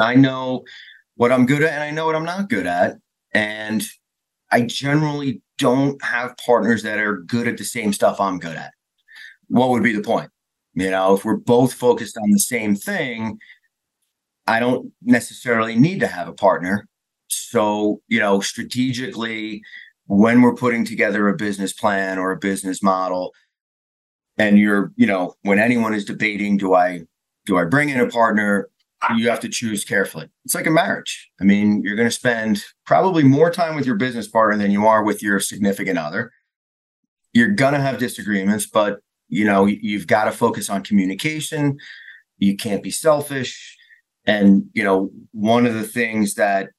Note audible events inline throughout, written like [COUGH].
I know what I'm good at and I know what I'm not good at. And I generally don't have partners that are good at the same stuff I'm good at. What would be the point? You know, if we're both focused on the same thing, I don't necessarily need to have a partner. So, you know, strategically, when we're putting together a business plan or a business model, and you're, you know, when anyone is debating, do I do I bring in a partner? You have to choose carefully. It's like a marriage. I mean, you're going to spend probably more time with your business partner than you are with your significant other. You're going to have disagreements, but you know, you've got to focus on communication. You can't be selfish. And, you know, one of the things that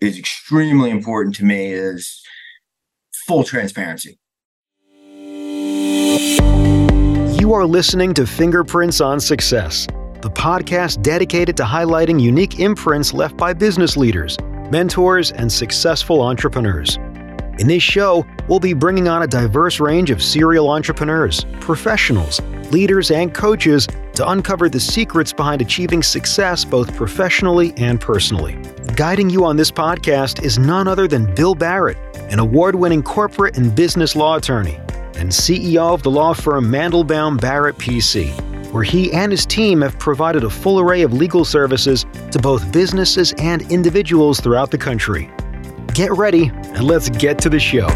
is extremely important to me is full transparency. You are listening to Fingerprints on Success, the podcast dedicated to highlighting unique imprints left by business leaders, mentors, and successful entrepreneurs. In this show, we'll be bringing on a diverse range of serial entrepreneurs, professionals, leaders, and coaches to uncover the secrets behind achieving success both professionally and personally. Guiding you on this podcast is none other than Bill Barrett, an award winning corporate and business law attorney and CEO of the law firm Mandelbaum Barrett PC, where he and his team have provided a full array of legal services to both businesses and individuals throughout the country. Get ready and let's get to the show.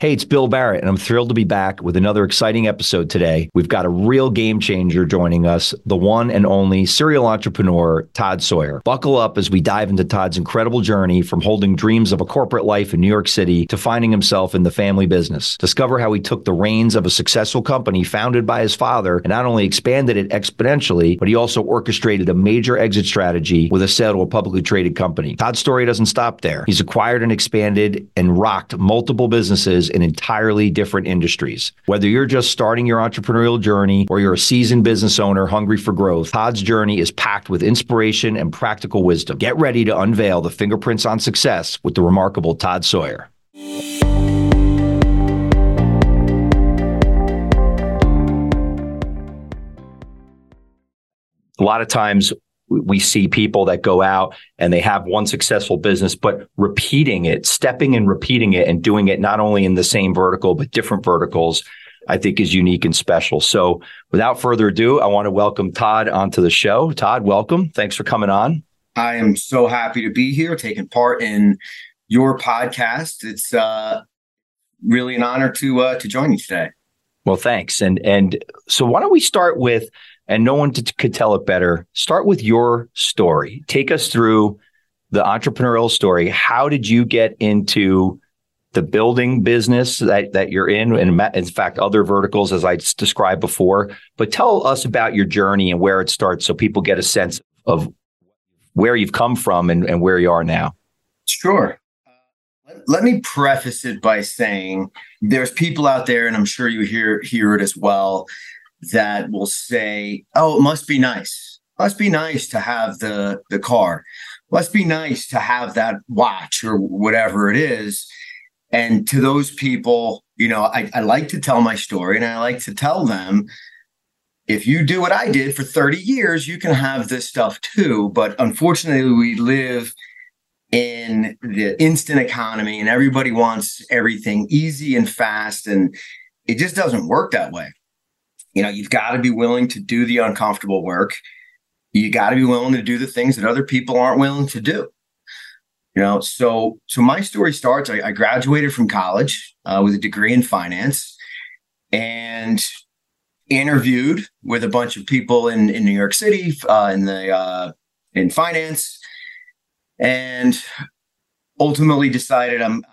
Hey, it's Bill Barrett, and I'm thrilled to be back with another exciting episode today. We've got a real game changer joining us, the one and only serial entrepreneur, Todd Sawyer. Buckle up as we dive into Todd's incredible journey from holding dreams of a corporate life in New York City to finding himself in the family business. Discover how he took the reins of a successful company founded by his father and not only expanded it exponentially, but he also orchestrated a major exit strategy with a sale to a publicly traded company. Todd's story doesn't stop there. He's acquired and expanded and rocked multiple businesses in entirely different industries. Whether you're just starting your entrepreneurial journey or you're a seasoned business owner hungry for growth, Todd's journey is packed with inspiration and practical wisdom. Get ready to unveil the fingerprints on success with the remarkable Todd Sawyer. A lot of times we see people that go out and they have one successful business, but repeating it, stepping and repeating it and doing it not only in the same vertical, but different verticals, I think is unique and special. So without further ado, I want to welcome Todd onto the show. Todd, welcome. Thanks for coming on. I am so happy to be here, taking part in your podcast. It's uh, really an honor to uh, to join you today. Well, thanks. And and so why don't we start with and no one t- could tell it better. Start with your story. Take us through the entrepreneurial story. How did you get into the building business that, that you're in, and in fact, other verticals as I described before? But tell us about your journey and where it starts so people get a sense of where you've come from and, and where you are now. Sure. Let me preface it by saying there's people out there, and I'm sure you hear hear it as well, that will say, "Oh, it must be nice. Must be nice to have the the car. Must be nice to have that watch or whatever it is." And to those people, you know, I, I like to tell my story, and I like to tell them, if you do what I did for 30 years, you can have this stuff too. But unfortunately, we live in the instant economy and everybody wants everything easy and fast and it just doesn't work that way you know, you've got to be willing to do the uncomfortable work. You got to be willing to do the things that other people aren't willing to do. You know, so so my story starts. I, I graduated from college uh, with a degree in finance, and interviewed with a bunch of people in in New York City uh, in the uh, in finance, and ultimately decided I'm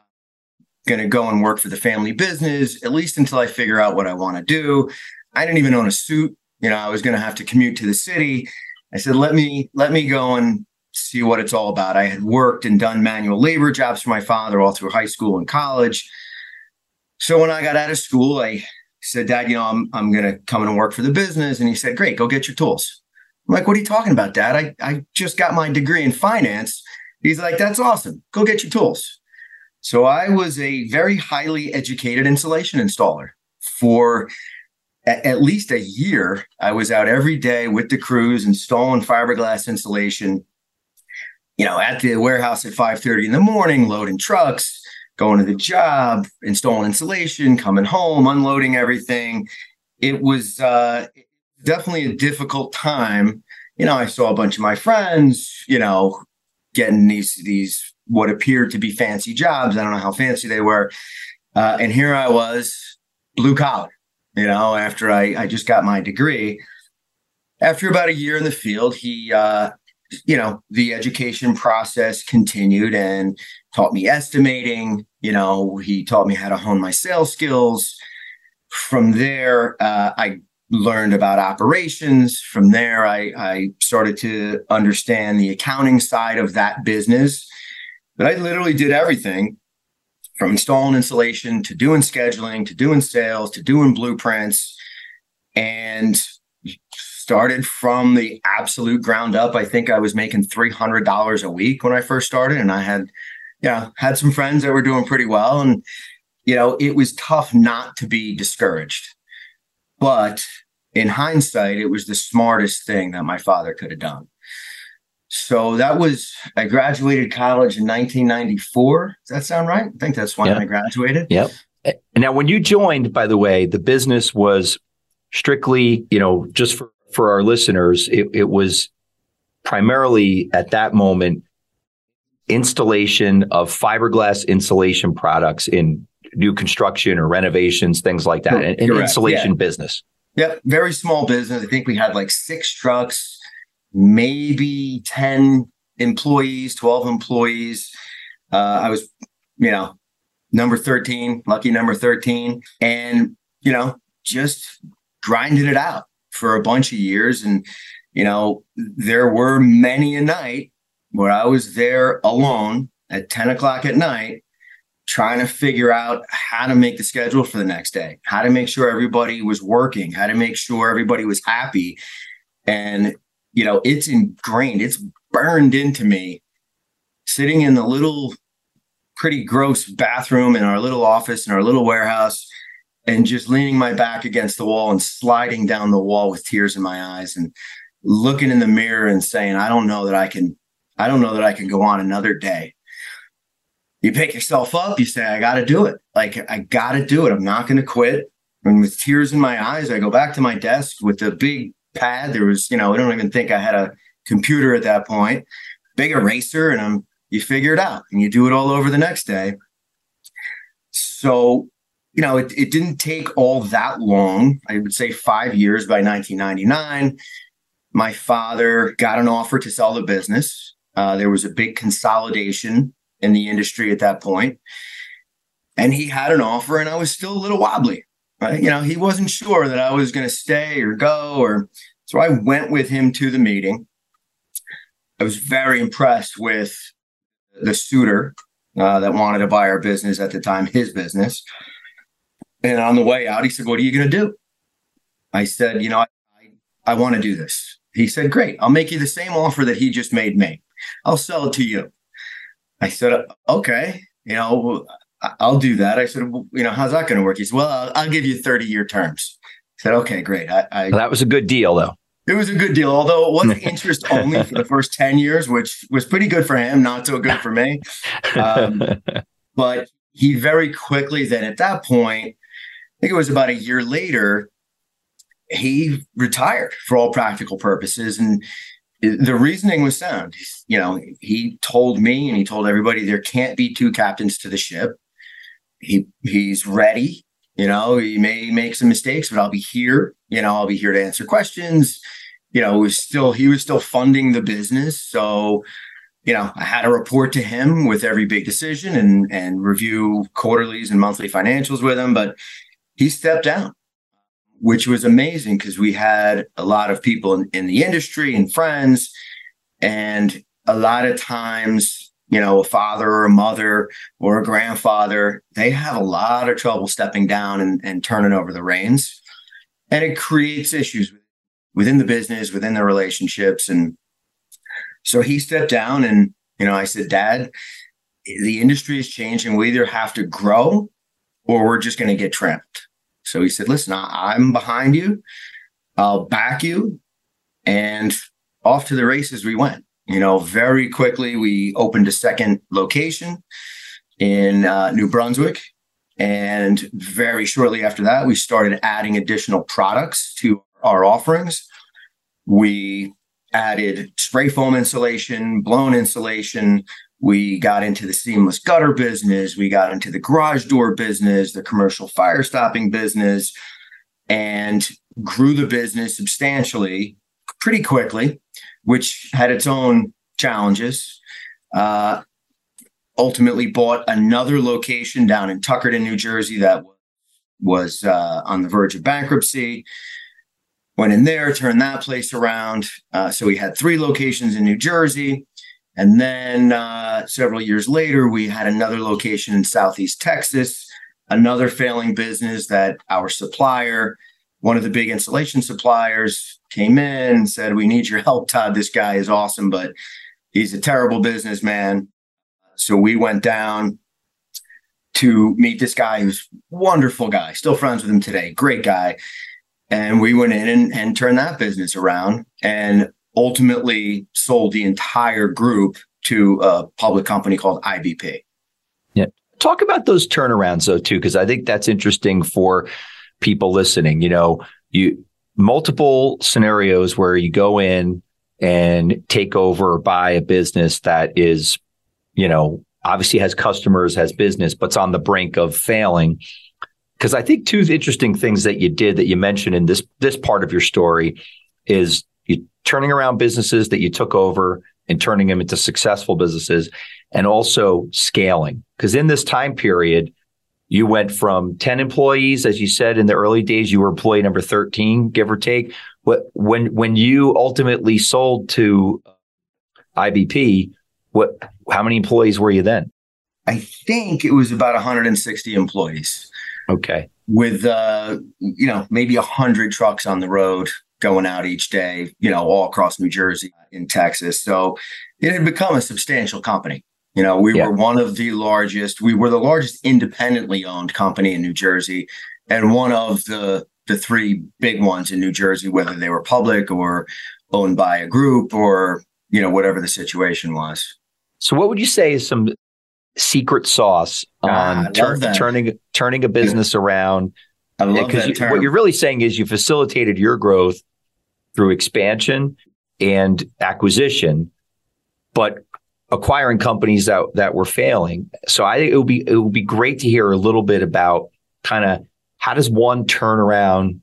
going to go and work for the family business at least until I figure out what I want to do. I didn't even own a suit. You know, I was going to have to commute to the city. I said, let me let me go and see what it's all about. I had worked and done manual labor jobs for my father all through high school and college. So when I got out of school, I said, Dad, you know, I'm I'm gonna come and work for the business. And he said, Great, go get your tools. I'm like, what are you talking about, Dad? I, I just got my degree in finance. He's like, That's awesome. Go get your tools. So I was a very highly educated insulation installer for at, at least a year, I was out every day with the crews installing fiberglass insulation. You know, at the warehouse at 5:30 in the morning, loading trucks, going to the job, installing insulation, coming home, unloading everything. It was uh, definitely a difficult time. You know, I saw a bunch of my friends, you know, getting these these what appeared to be fancy jobs. I don't know how fancy they were, uh, and here I was, blue collar. You know, after I I just got my degree. After about a year in the field, he uh, you know the education process continued and taught me estimating. You know he taught me how to hone my sales skills. From there uh, i learned about operations. From there I, I started to understand the accounting side of that business. But i literally did everything from installing insulation to doing scheduling to doing sales to doing blueprints and started from the absolute ground up. I think I was making $300 a week when I first started and I had, know, had some friends that were doing pretty well. And, you know, it was tough not to be discouraged. But in hindsight, it was the smartest thing that my father could have done. So that was, I graduated college in 1994. Does that sound right? I think that's when yep. I graduated. Yep. And now, when you joined, by the way, the business was strictly, you know, just for for our listeners, it, it was primarily at that moment installation of fiberglass insulation products in new construction or renovations, things like that, an, an installation yeah. business. Yep, very small business. I think we had like six trucks, maybe 10 employees, 12 employees. Uh, I was, you know, number 13, lucky number 13. And, you know, just grinding it out for a bunch of years. And, you know, there were many a night where I was there alone at 10 o'clock at night trying to figure out how to make the schedule for the next day, how to make sure everybody was working, how to make sure everybody was happy. And, you know, it's ingrained, it's burned into me sitting in the little pretty gross bathroom in our little office in our little warehouse and just leaning my back against the wall and sliding down the wall with tears in my eyes and looking in the mirror and saying, I don't know that I can, I don't know that I can go on another day. You pick yourself up, you say, I got to do it. Like, I got to do it. I'm not to quit. And with tears in my eyes, I go back to my desk with a big pad. There was, you know, I don't even think I had a computer at that point, big eraser, and I'm, you figure it out and you do it all over the next day. So you know, it, it didn't take all that long. I would say five years by 1999. My father got an offer to sell the business. Uh, there was a big consolidation in the industry at that point. And he had an offer, and I was still a little wobbly. Right? You know, he wasn't sure that I was going to stay or go, or so I went with him to the meeting. I was very impressed with the suitor uh, that wanted to buy our business at the time, his business. And on the way out, he said, What are you going to do? I said, You know, I, I, I want to do this. He said, Great. I'll make you the same offer that he just made me. I'll sell it to you. I said, Okay. You know, I'll do that. I said, You know, how's that going to work? He said, Well, I'll, I'll give you 30 year terms. I said, Okay, great. I, I, that was a good deal, though. It was a good deal, although it was [LAUGHS] interest only for the first 10 years, which was pretty good for him, not so good for me. Um, [LAUGHS] but he very quickly, then at that point, I think it was about a year later, he retired for all practical purposes. And the reasoning was sound. You know, he told me and he told everybody there can't be two captains to the ship. He he's ready. You know, he may make some mistakes, but I'll be here. You know, I'll be here to answer questions. You know, was still he was still funding the business. So, you know, I had a report to him with every big decision and and review quarterlies and monthly financials with him. But he stepped down, which was amazing because we had a lot of people in, in the industry and friends. And a lot of times, you know, a father or a mother or a grandfather, they have a lot of trouble stepping down and, and turning over the reins. And it creates issues within the business, within the relationships. And so he stepped down and, you know, I said, Dad, the industry is changing. We either have to grow or we're just going to get trapped. So he said, listen, I'm behind you. I'll back you. And off to the races we went. You know, very quickly, we opened a second location in uh, New Brunswick. And very shortly after that, we started adding additional products to our offerings. We added spray foam insulation, blown insulation. We got into the seamless gutter business. We got into the garage door business, the commercial fire stopping business, and grew the business substantially pretty quickly, which had its own challenges. Uh, ultimately bought another location down in Tuckerton, New Jersey that was uh, on the verge of bankruptcy. Went in there, turned that place around. Uh, so we had three locations in New Jersey. And then uh, several years later, we had another location in Southeast Texas, another failing business that our supplier, one of the big insulation suppliers, came in and said, We need your help, Todd. This guy is awesome, but he's a terrible businessman. So we went down to meet this guy who's a wonderful guy, still friends with him today, great guy. And we went in and, and turned that business around and ultimately sold the entire group to a public company called IBP. Yeah. Talk about those turnarounds though too, because I think that's interesting for people listening. You know, you multiple scenarios where you go in and take over or buy a business that is you know, obviously has customers, has business, but's on the brink of failing. Because I think two interesting things that you did that you mentioned in this this part of your story is you turning around businesses that you took over and turning them into successful businesses, and also scaling. Because in this time period, you went from 10 employees, as you said in the early days, you were employee number 13, give or take. What when when you ultimately sold to IBP, what? How many employees were you then? I think it was about 160 employees. Okay. With uh, you know, maybe a hundred trucks on the road going out each day, you know, all across New Jersey in Texas. So it had become a substantial company. You know, we yeah. were one of the largest, we were the largest independently owned company in New Jersey and one of the the three big ones in New Jersey, whether they were public or owned by a group or, you know, whatever the situation was. So, what would you say is some secret sauce ah, on tur- turning turning a business around? I love that term. What you're really saying is you facilitated your growth through expansion and acquisition, but acquiring companies that that were failing. So I think it would be it would be great to hear a little bit about kind of how does one turn around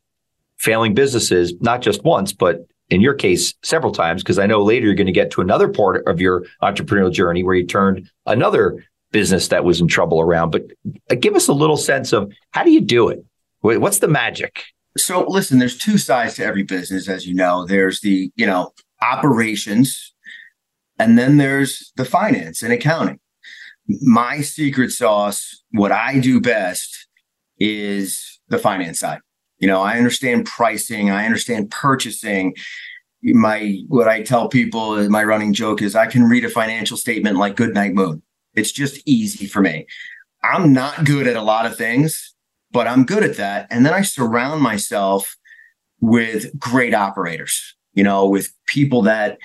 failing businesses, not just once, but in your case several times because I know later you're going to get to another part of your entrepreneurial journey where you turned another business that was in trouble around. But uh, give us a little sense of how do you do it? What's the magic? So listen, there's two sides to every business, as you know. There's the you know operations, and then there's the finance and accounting. My secret sauce, what I do best, is the finance side. You know, I understand pricing, I understand purchasing. My what I tell people, my running joke is I can read a financial statement like Goodnight Moon. It's just easy for me. I'm not good at a lot of things, but I'm good at that. And then I surround myself with great operators, you know, with people that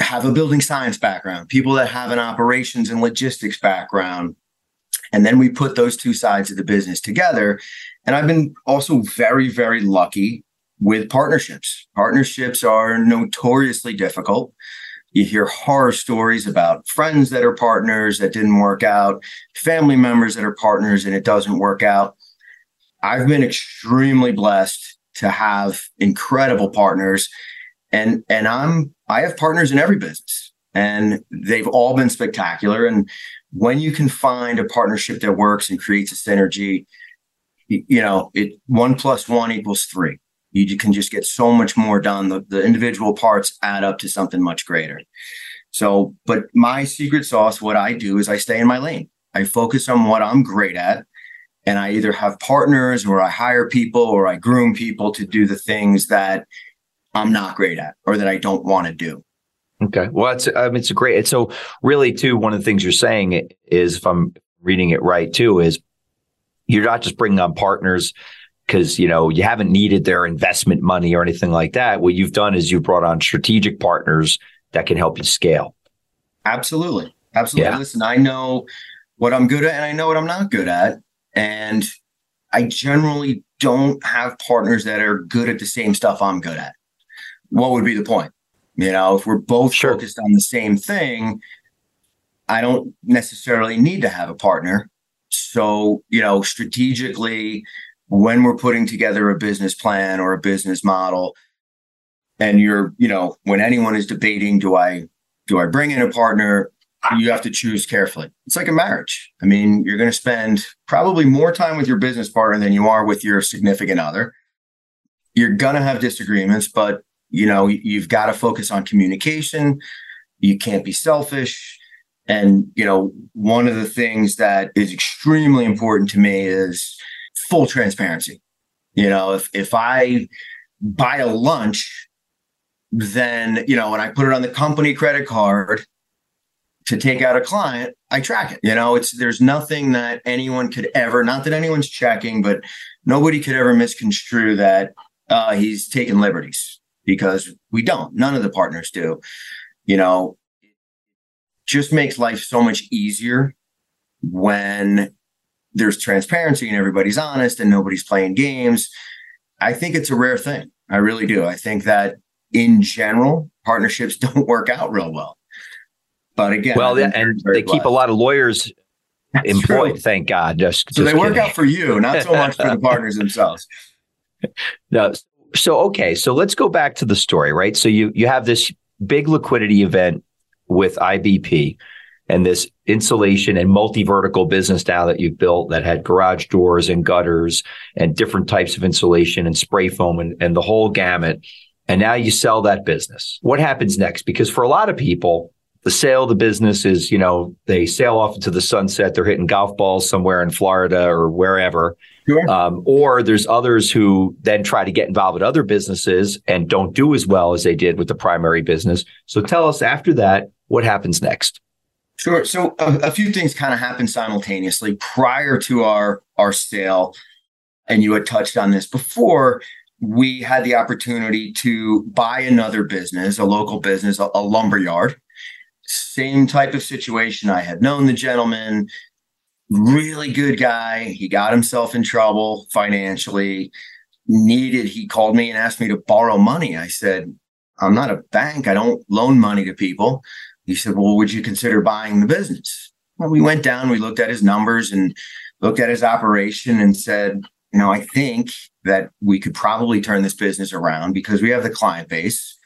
have a building science background, people that have an operations and logistics background. And then we put those two sides of the business together and I've been also very, very lucky with partnerships. Partnerships are notoriously difficult. You hear horror stories about friends that are partners that didn't work out, family members that are partners and it doesn't work out. I've been extremely blessed to have incredible partners and and I'm I have partners in every business and they've all been spectacular and when you can find a partnership that works and creates a synergy you know, it one plus one equals three. You can just get so much more done. The, the individual parts add up to something much greater. So, but my secret sauce, what I do is I stay in my lane. I focus on what I'm great at. And I either have partners or I hire people or I groom people to do the things that I'm not great at or that I don't want to do. Okay. Well, it's, I mean, it's a great, it's so really too, one of the things you're saying is if I'm reading it right too, is you're not just bringing on partners because you know you haven't needed their investment money or anything like that. What you've done is you've brought on strategic partners that can help you scale. Absolutely, absolutely. Yeah. Listen, I know what I'm good at and I know what I'm not good at, and I generally don't have partners that are good at the same stuff I'm good at. What would be the point? You know, if we're both sure. focused on the same thing, I don't necessarily need to have a partner. So, you know, strategically, when we're putting together a business plan or a business model, and you're, you know, when anyone is debating, do I do I bring in a partner? You have to choose carefully. It's like a marriage. I mean, you're going to spend probably more time with your business partner than you are with your significant other. You're going to have disagreements, but you know, you've got to focus on communication. You can't be selfish and, you know, one of the things that is extremely important to me is full transparency. You know, if if I buy a lunch, then, you know, when I put it on the company credit card to take out a client, I track it. You know, it's there's nothing that anyone could ever, not that anyone's checking, but nobody could ever misconstrue that uh, he's taking liberties because we don't. None of the partners do. You know, just makes life so much easier when there's transparency and everybody's honest and nobody's playing games. I think it's a rare thing. I really do. I think that in general, partnerships [LAUGHS] don't work out real well. But again, well, and they blessed. keep a lot of lawyers That's employed. True. Thank God. Just so just they work out for you, not so much for the [LAUGHS] partners themselves. No. So okay, so let's go back to the story, right? So you you have this big liquidity event with IBP and this insulation and multi-vertical business now that you've built that had garage doors and gutters and different types of insulation and spray foam and, and the whole gamut. And now you sell that business. What happens next? Because for a lot of people, the sale of the business is, you know, they sail off into the sunset. They're hitting golf balls somewhere in Florida or wherever. Sure. Um, or there's others who then try to get involved with other businesses and don't do as well as they did with the primary business. So tell us after that, what happens next? Sure. So a, a few things kind of happened simultaneously prior to our our sale, and you had touched on this before. We had the opportunity to buy another business, a local business, a, a lumber yard. Same type of situation. I had known the gentleman, really good guy. He got himself in trouble financially. Needed, he called me and asked me to borrow money. I said, I'm not a bank. I don't loan money to people. He said, Well, would you consider buying the business? Well, we went down, we looked at his numbers and looked at his operation and said, You know, I think that we could probably turn this business around because we have the client base.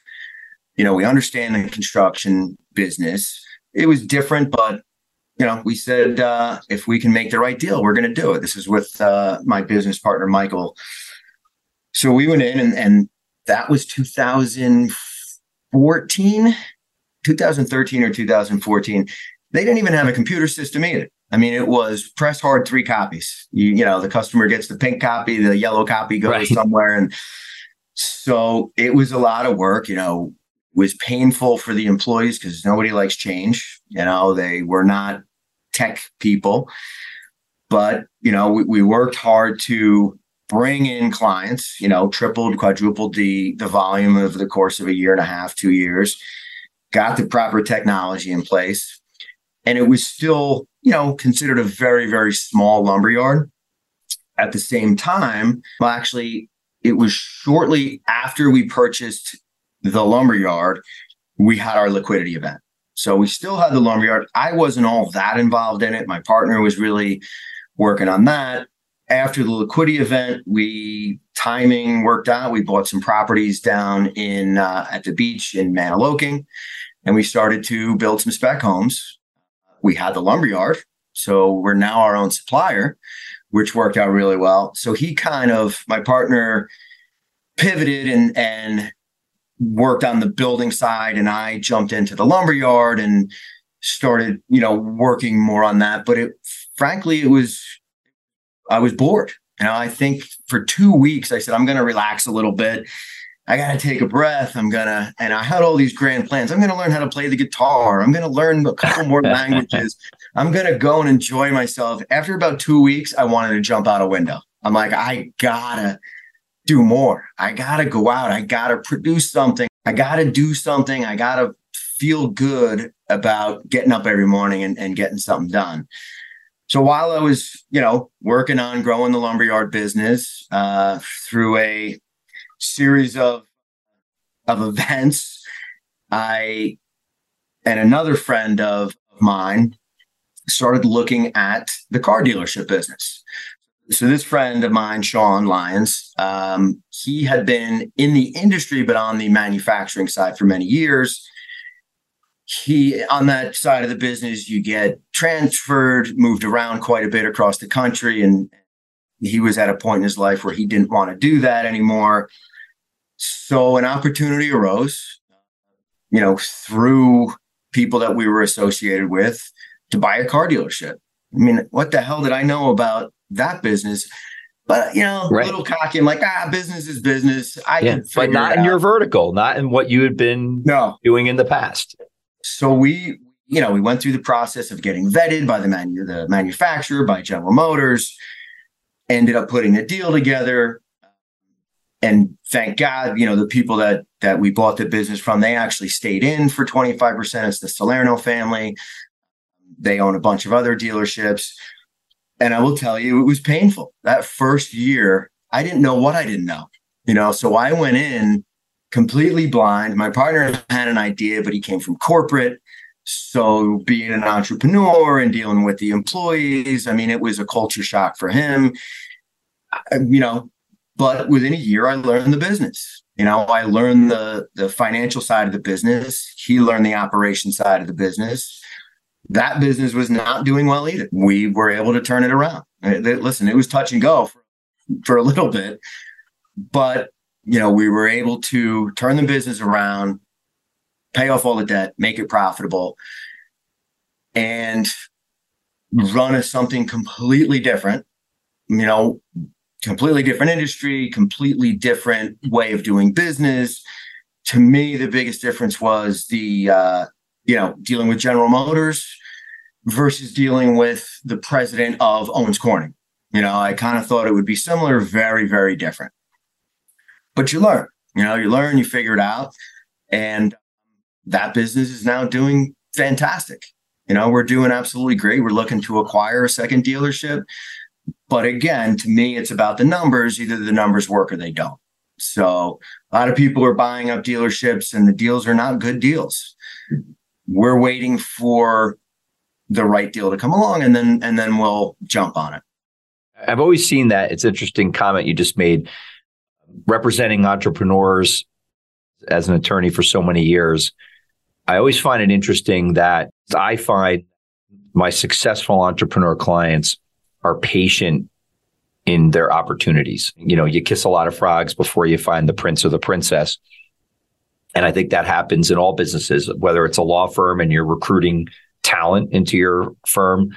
You know, we understand the construction business. It was different, but you know, we said uh, if we can make the right deal, we're going to do it. This is with uh, my business partner, Michael. So we went in, and, and that was 2014 2013 or 2014, they didn't even have a computer system either. I mean, it was press hard three copies. You, you know, the customer gets the pink copy, the yellow copy goes right. somewhere. And so it was a lot of work, you know, was painful for the employees because nobody likes change. You know, they were not tech people. But, you know, we, we worked hard to bring in clients, you know, tripled, quadrupled the the volume over the course of a year and a half, two years got the proper technology in place. And it was still, you know, considered a very, very small lumber yard. At the same time, well, actually, it was shortly after we purchased the lumber yard, we had our liquidity event. So we still had the lumber yard. I wasn't all that involved in it. My partner was really working on that. After the liquidity event, we timing worked out. We bought some properties down in uh, at the beach in Manahawkin and we started to build some spec homes. We had the lumberyard, so we're now our own supplier, which worked out really well. So he kind of, my partner, pivoted and and worked on the building side, and I jumped into the lumberyard and started, you know, working more on that. But it, frankly, it was, I was bored. You know, I think for two weeks I said I'm going to relax a little bit I got to take a breath. I'm going to, and I had all these grand plans. I'm going to learn how to play the guitar. I'm going to learn a couple more [LAUGHS] languages. I'm going to go and enjoy myself. After about two weeks, I wanted to jump out a window. I'm like, I gotta do more. I gotta go out. I gotta produce something. I gotta do something. I gotta feel good about getting up every morning and, and getting something done. So while I was, you know, working on growing the lumberyard business uh, through a series of of events, I and another friend of mine started looking at the car dealership business. So this friend of mine, Sean Lyons, um, he had been in the industry, but on the manufacturing side for many years. He on that side of the business you get transferred moved around quite a bit across the country and he was at a point in his life where he didn't want to do that anymore. So an opportunity arose you know through people that we were associated with to buy a car dealership. I mean what the hell did i know about that business but you know, right. a little cocky. I'm like, ah, business is business. I yeah, but not in your vertical, not in what you had been no. doing in the past. So we, you know, we went through the process of getting vetted by the, manu- the manufacturer, by General Motors, ended up putting a deal together. And thank God, you know, the people that that we bought the business from, they actually stayed in for 25%. It's the Salerno family. They own a bunch of other dealerships. And I will tell you, it was painful. That first year, I didn't know what I didn't know. You know, so I went in completely blind. My partner had an idea, but he came from corporate. So being an entrepreneur and dealing with the employees, I mean, it was a culture shock for him. You know, but within a year, I learned the business. You know, I learned the the financial side of the business. He learned the operation side of the business. That business was not doing well either. We were able to turn it around. Listen, it was touch and go for, for a little bit, but you know, we were able to turn the business around, pay off all the debt, make it profitable, and run as something completely different. You know, completely different industry, completely different way of doing business. To me, the biggest difference was the uh, you know dealing with General Motors versus dealing with the president of Owens Corning. You know, I kind of thought it would be similar, very, very different but you learn, you know, you learn, you figure it out. And that business is now doing fantastic. You know, we're doing absolutely great. We're looking to acquire a second dealership. But again, to me, it's about the numbers. Either the numbers work or they don't. So a lot of people are buying up dealerships and the deals are not good deals. We're waiting for the right deal to come along and then and then we'll jump on it. I've always seen that. It's interesting comment you just made representing entrepreneurs as an attorney for so many years, I always find it interesting that I find my successful entrepreneur clients are patient in their opportunities. You know, you kiss a lot of frogs before you find the prince or the princess. And I think that happens in all businesses, whether it's a law firm and you're recruiting talent into your firm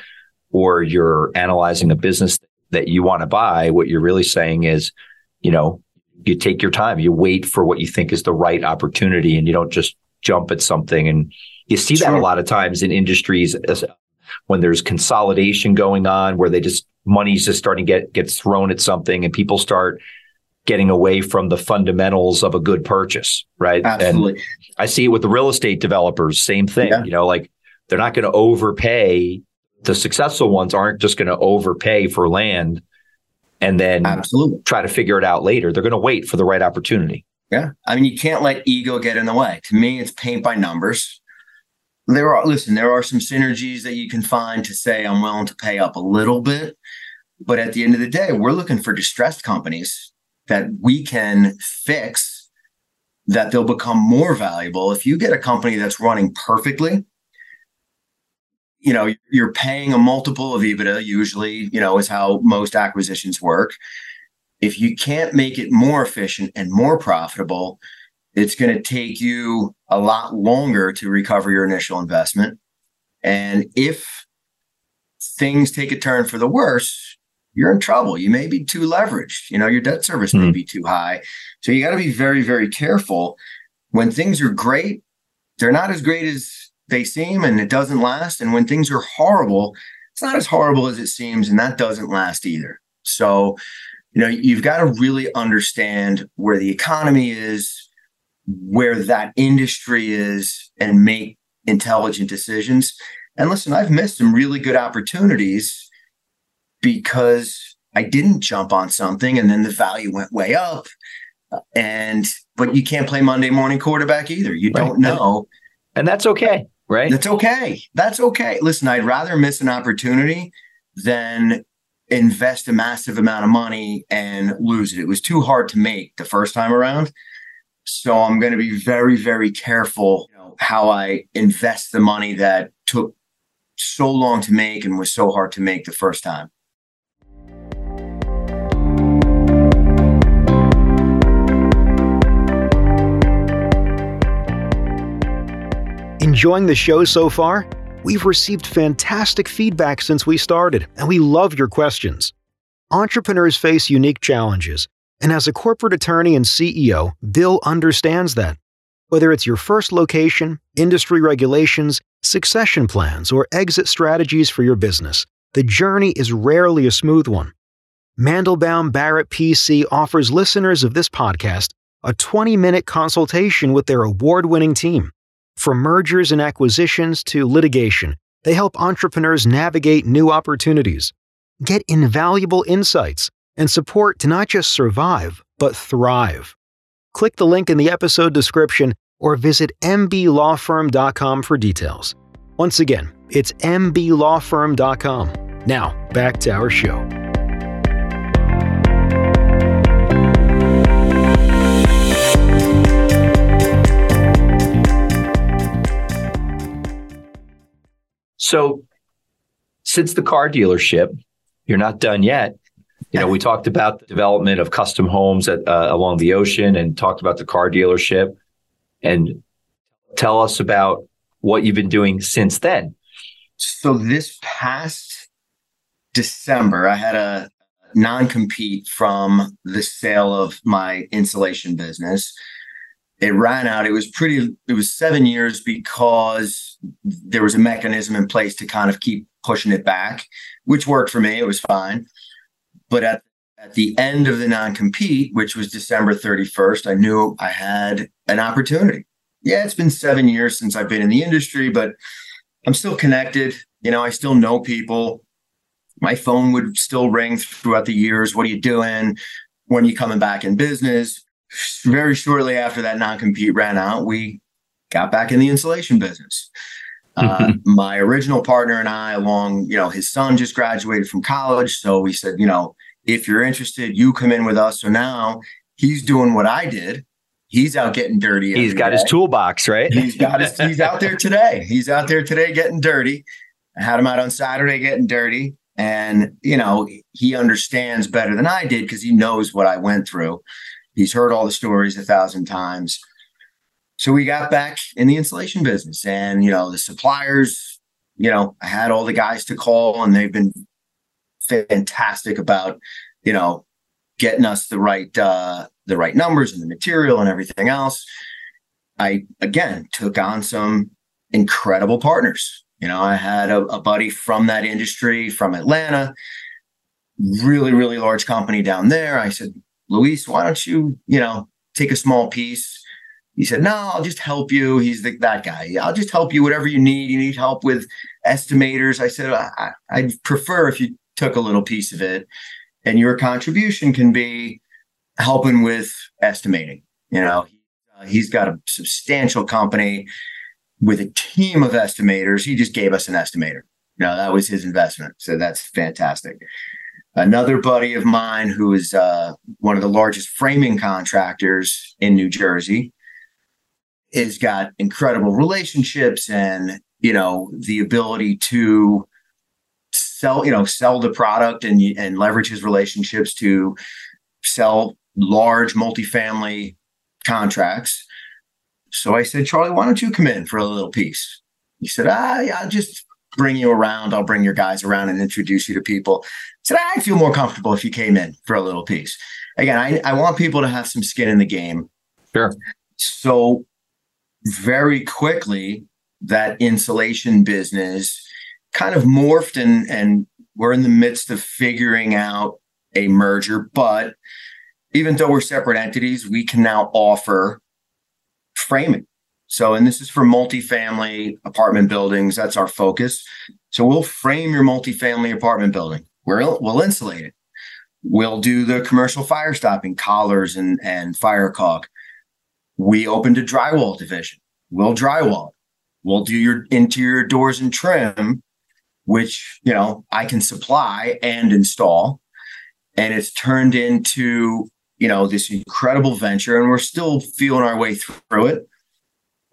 or you're analyzing a business that you want to buy. What you're really saying is, you know, you take your time, you wait for what you think is the right opportunity, and you don't just jump at something. And you see that a lot of times in industries when there's consolidation going on, where they just money's just starting to get gets thrown at something, and people start getting away from the fundamentals of a good purchase, right? Absolutely. And I see it with the real estate developers, same thing. Yeah. You know, like they're not going to overpay. The successful ones aren't just going to overpay for land and then absolutely try to figure it out later. They're going to wait for the right opportunity. Yeah. I mean, you can't let ego get in the way. To me, it's paint by numbers. There are, listen, there are some synergies that you can find to say, I'm willing to pay up a little bit. But at the end of the day, we're looking for distressed companies that we can fix, that they'll become more valuable. If you get a company that's running perfectly, you know you're paying a multiple of EBITDA usually you know is how most acquisitions work if you can't make it more efficient and more profitable it's going to take you a lot longer to recover your initial investment and if things take a turn for the worse you're in trouble. You may be too leveraged. You know, your debt service mm-hmm. may hmm. be too high. So you got to be very, very careful. When things are great, they're not as great as they seem and it doesn't last. And when things are horrible, it's not as horrible as it seems and that doesn't last either. So, you know, you've got to really understand where the economy is, where that industry is, and make intelligent decisions. And listen, I've missed some really good opportunities because I didn't jump on something and then the value went way up. And but you can't play Monday morning quarterback either. You right. don't know. And that's okay, right? That's okay. That's okay. Listen, I'd rather miss an opportunity than invest a massive amount of money and lose it. It was too hard to make the first time around. So I'm going to be very, very careful you know, how I invest the money that took so long to make and was so hard to make the first time. Enjoying the show so far? We've received fantastic feedback since we started, and we love your questions. Entrepreneurs face unique challenges, and as a corporate attorney and CEO, Bill understands that. Whether it's your first location, industry regulations, succession plans, or exit strategies for your business, the journey is rarely a smooth one. Mandelbaum Barrett PC offers listeners of this podcast a 20 minute consultation with their award winning team. From mergers and acquisitions to litigation, they help entrepreneurs navigate new opportunities, get invaluable insights, and support to not just survive, but thrive. Click the link in the episode description or visit mblawfirm.com for details. Once again, it's mblawfirm.com. Now, back to our show. So, since the car dealership, you're not done yet. You know, we talked about the development of custom homes at, uh, along the ocean and talked about the car dealership. And tell us about what you've been doing since then. So, this past December, I had a non compete from the sale of my insulation business it ran out. It was pretty, it was seven years because there was a mechanism in place to kind of keep pushing it back, which worked for me. It was fine. But at, at the end of the non compete, which was December 31st, I knew I had an opportunity. Yeah, it's been seven years since I've been in the industry, but I'm still connected. You know, I still know people. My phone would still ring throughout the years. What are you doing? When are you coming back in business? Very shortly after that non-compete ran out, we got back in the insulation business. Uh, my original partner and I, along, you know, his son just graduated from college. So we said, you know, if you're interested, you come in with us. So now he's doing what I did. He's out getting dirty. He's got day. his toolbox, right? He's got his, he's out there [LAUGHS] today. He's out there today getting dirty. I had him out on Saturday getting dirty. And, you know, he understands better than I did because he knows what I went through. He's heard all the stories a thousand times. So we got back in the insulation business and, you know, the suppliers, you know, I had all the guys to call and they've been fantastic about, you know, getting us the right, uh, the right numbers and the material and everything else. I, again, took on some incredible partners. You know, I had a, a buddy from that industry from Atlanta, really, really large company down there. I said, Luis, why don't you, you know, take a small piece? He said, No, I'll just help you. He's the, that guy. I'll just help you, whatever you need. You need help with estimators. I said, I, I'd prefer if you took a little piece of it. And your contribution can be helping with estimating. You know, uh, he's got a substantial company with a team of estimators. He just gave us an estimator. You know, that was his investment. So that's fantastic. Another buddy of mine who is uh, one of the largest framing contractors in New Jersey has got incredible relationships and you know the ability to sell you know sell the product and and leverage his relationships to sell large multifamily contracts. So I said, Charlie, why don't you come in for a little piece? He said, ah, yeah, I'll just bring you around. I'll bring your guys around and introduce you to people. Said, I'd feel more comfortable if you came in for a little piece. Again, I, I want people to have some skin in the game. Sure. So very quickly, that insulation business kind of morphed and and we're in the midst of figuring out a merger, but even though we're separate entities, we can now offer framing. So, and this is for multifamily apartment buildings. That's our focus. So, we'll frame your multifamily apartment building. We'll, we'll insulate it. We'll do the commercial fire stopping collars and, and fire caulk. We opened a drywall division. We'll drywall. We'll do your interior doors and trim, which, you know, I can supply and install. And it's turned into, you know, this incredible venture. And we're still feeling our way through it.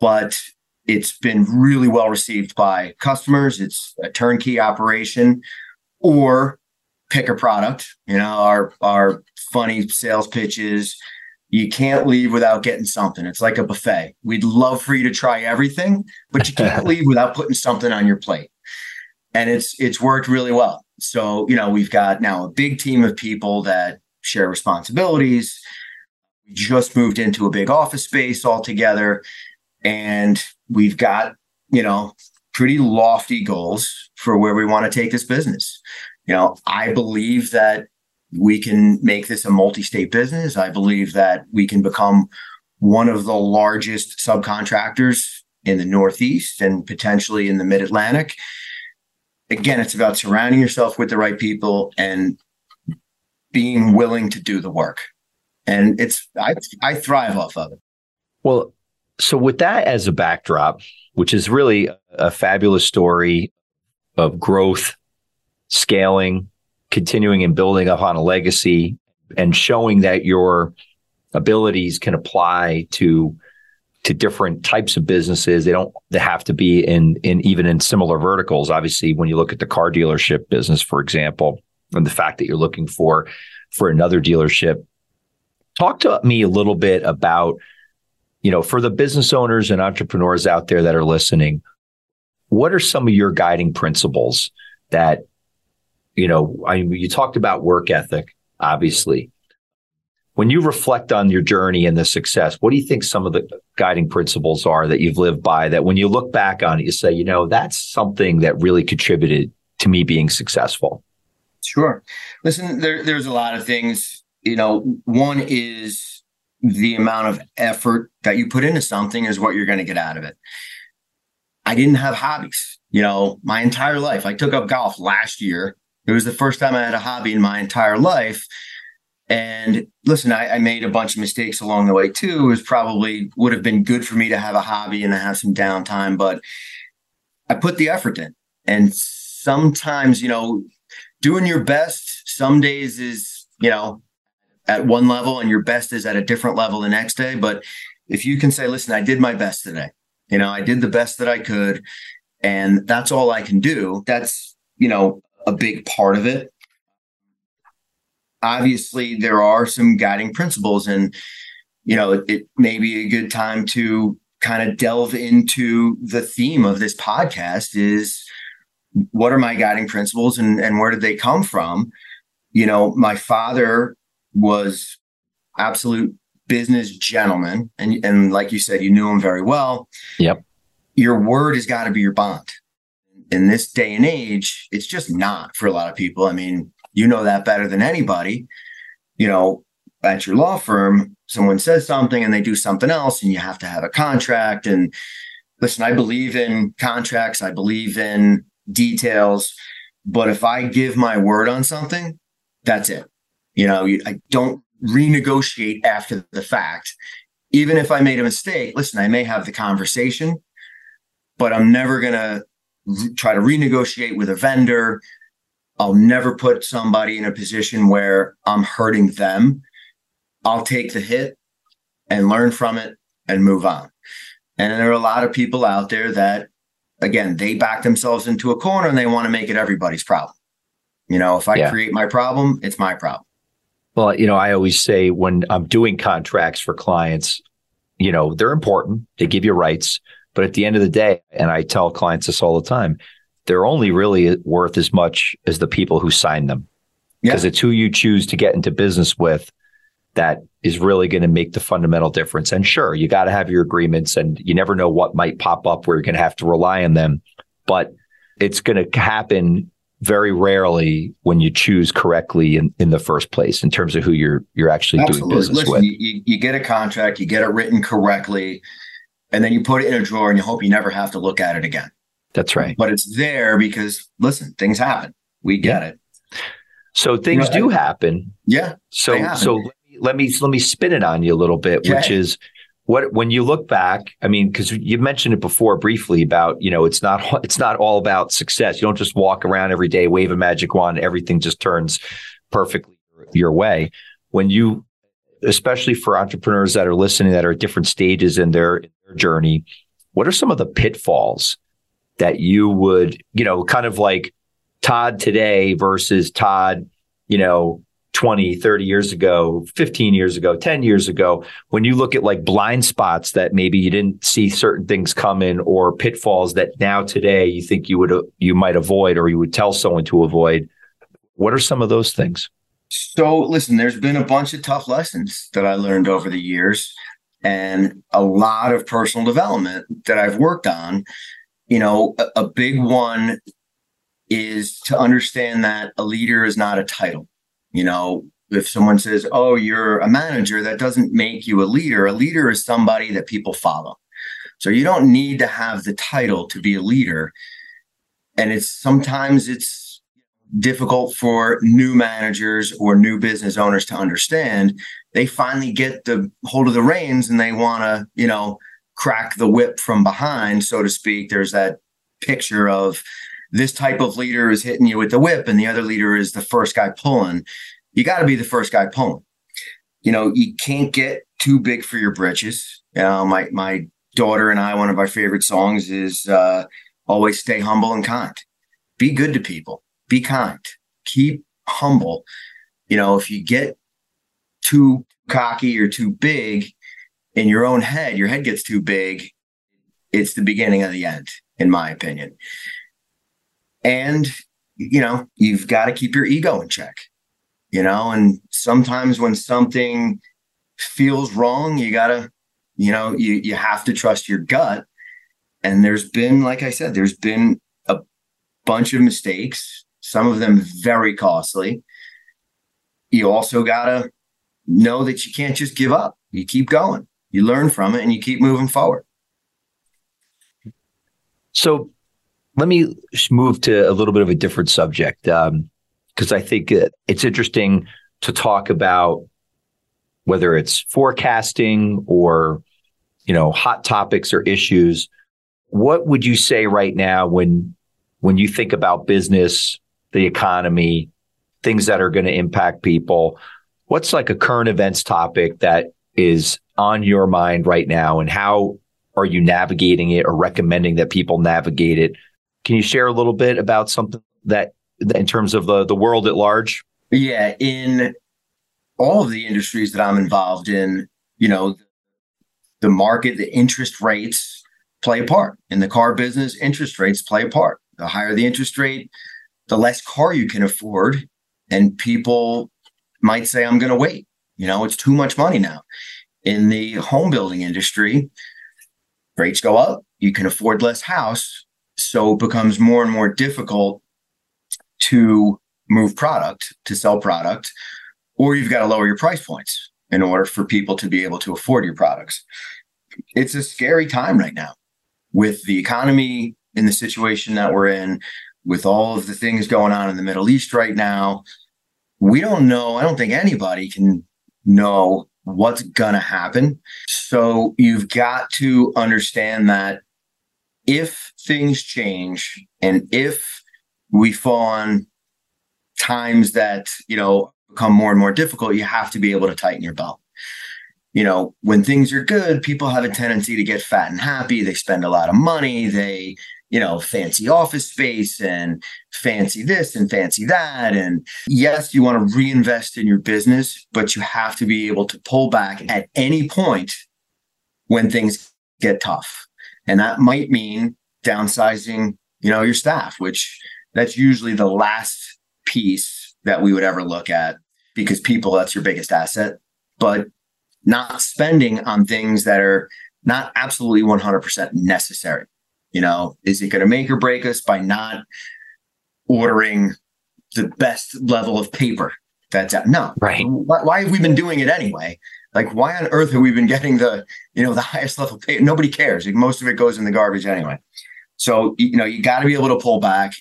But it's been really well received by customers. It's a turnkey operation or pick a product. You know, our our funny sales pitches you can't leave without getting something. It's like a buffet. We'd love for you to try everything, but you can't [LAUGHS] leave without putting something on your plate. And it's it's worked really well. So, you know, we've got now a big team of people that share responsibilities. We just moved into a big office space all together and we've got, you know, pretty lofty goals for where we want to take this business. You know, I believe that we can make this a multi-state business. I believe that we can become one of the largest subcontractors in the Northeast and potentially in the Mid Atlantic. Again, it's about surrounding yourself with the right people and being willing to do the work. And it's I I thrive off of it. Well, so with that as a backdrop, which is really a fabulous story of growth, scaling, continuing and building upon a legacy and showing that your abilities can apply to to different types of businesses. They don't they have to be in in even in similar verticals. Obviously, when you look at the car dealership business, for example, and the fact that you're looking for for another dealership. Talk to me a little bit about, you know, for the business owners and entrepreneurs out there that are listening, what are some of your guiding principles that you know, I you talked about work ethic, obviously. When you reflect on your journey and the success, what do you think some of the guiding principles are that you've lived by that when you look back on it, you say, you know, that's something that really contributed to me being successful? Sure. Listen, there, there's a lot of things. You know, one is the amount of effort that you put into something is what you're going to get out of it. I didn't have hobbies, you know, my entire life. I took up golf last year it was the first time I had a hobby in my entire life. And listen, I, I, made a bunch of mistakes along the way too. It was probably would have been good for me to have a hobby and to have some downtime, but I put the effort in. And sometimes, you know, doing your best some days is, you know, at one level and your best is at a different level the next day. But if you can say, listen, I did my best today, you know, I did the best that I could, and that's all I can do, that's, you know, a big part of it. Obviously, there are some guiding principles, and you know, it, it may be a good time to kind of delve into the theme of this podcast is what are my guiding principles and, and where did they come from? You know, my father was absolute business gentleman. And, and like you said, you knew him very well. Yep. Your word has got to be your bond in this day and age, it's just not for a lot of people. I mean, you know that better than anybody. You know, at your law firm, someone says something and they do something else, and you have to have a contract. And listen, I believe in contracts, I believe in details. But if I give my word on something, that's it. You know, I don't renegotiate after the fact. Even if I made a mistake, listen, I may have the conversation, but I'm never going to try to renegotiate with a vendor. I'll never put somebody in a position where I'm hurting them. I'll take the hit and learn from it and move on. And there are a lot of people out there that, again, they back themselves into a corner and they want to make it everybody's problem. You know, if I yeah. create my problem, it's my problem. Well, you know, I always say when I'm doing contracts for clients, you know, they're important. They give you rights. But at the end of the day, and I tell clients this all the time, they're only really worth as much as the people who sign them. because yeah. it's who you choose to get into business with that is really going to make the fundamental difference. And sure, you got to have your agreements and you never know what might pop up where you're going to have to rely on them, but it's going to happen very rarely when you choose correctly in, in the first place in terms of who you're you're actually Absolutely. doing business Listen, with. You, you get a contract, you get it written correctly, and then you put it in a drawer and you hope you never have to look at it again. That's right. But it's there because listen, things happen. We get yeah. it. So things you know, do happen. Yeah. So so let me let me spin it on you a little bit, okay. which is what when you look back i mean because you mentioned it before briefly about you know it's not [LAUGHS] it's not all about success. You don't just walk around every day wave a magic wand everything just turns perfectly your way. When you especially for entrepreneurs that are listening that are at different stages in their, in their journey what are some of the pitfalls that you would you know kind of like todd today versus todd you know 20, 30 years ago, 15 years ago, 10 years ago, when you look at like blind spots that maybe you didn't see certain things coming or pitfalls that now today you think you would you might avoid or you would tell someone to avoid, what are some of those things? So, listen, there's been a bunch of tough lessons that I learned over the years and a lot of personal development that I've worked on. You know, a, a big one is to understand that a leader is not a title you know, if someone says, "Oh, you're a manager," that doesn't make you a leader. A leader is somebody that people follow. So you don't need to have the title to be a leader. And it's sometimes it's difficult for new managers or new business owners to understand. They finally get the hold of the reins and they want to, you know, crack the whip from behind, so to speak. There's that picture of this type of leader is hitting you with the whip and the other leader is the first guy pulling. You got to be the first guy pulling. You know, you can't get too big for your britches. You know, my my daughter and I, one of our favorite songs is uh, always stay humble and kind. Be good to people. Be kind. Keep humble. You know, if you get too cocky or too big in your own head, your head gets too big, it's the beginning of the end, in my opinion. And, you know, you've got to keep your ego in check, you know, and sometimes when something feels wrong, you got to, you know, you, you have to trust your gut. And there's been, like I said, there's been a bunch of mistakes, some of them very costly. You also got to know that you can't just give up. You keep going, you learn from it, and you keep moving forward. So, let me move to a little bit of a different subject because um, I think it's interesting to talk about whether it's forecasting or you know hot topics or issues. What would you say right now when when you think about business, the economy, things that are going to impact people? What's like a current events topic that is on your mind right now, and how are you navigating it or recommending that people navigate it can you share a little bit about something that, in terms of the the world at large? Yeah, in all of the industries that I'm involved in, you know, the market, the interest rates play a part. In the car business, interest rates play a part. The higher the interest rate, the less car you can afford. And people might say, I'm going to wait. You know, it's too much money now. In the home building industry, rates go up, you can afford less house, so it becomes more and more difficult to move product, to sell product, or you've got to lower your price points in order for people to be able to afford your products. It's a scary time right now with the economy in the situation that we're in, with all of the things going on in the Middle East right now. We don't know, I don't think anybody can know what's going to happen. So you've got to understand that if things change and if we fall on times that, you know, become more and more difficult, you have to be able to tighten your belt. You know, when things are good, people have a tendency to get fat and happy. They spend a lot of money. They, you know, fancy office space and fancy this and fancy that. And yes, you want to reinvest in your business, but you have to be able to pull back at any point when things get tough. And that might mean downsizing, you know, your staff, which that's usually the last piece that we would ever look at because people, that's your biggest asset. But not spending on things that are not absolutely 100% necessary. You know, is it going to make or break us by not ordering the best level of paper that's out? No. Right. Why, why, have we been doing it anyway? Like, why on earth have we been getting the, you know, the highest level paper? Nobody cares. Like, most of it goes in the garbage anyway. So, you know, you got to be able to pull back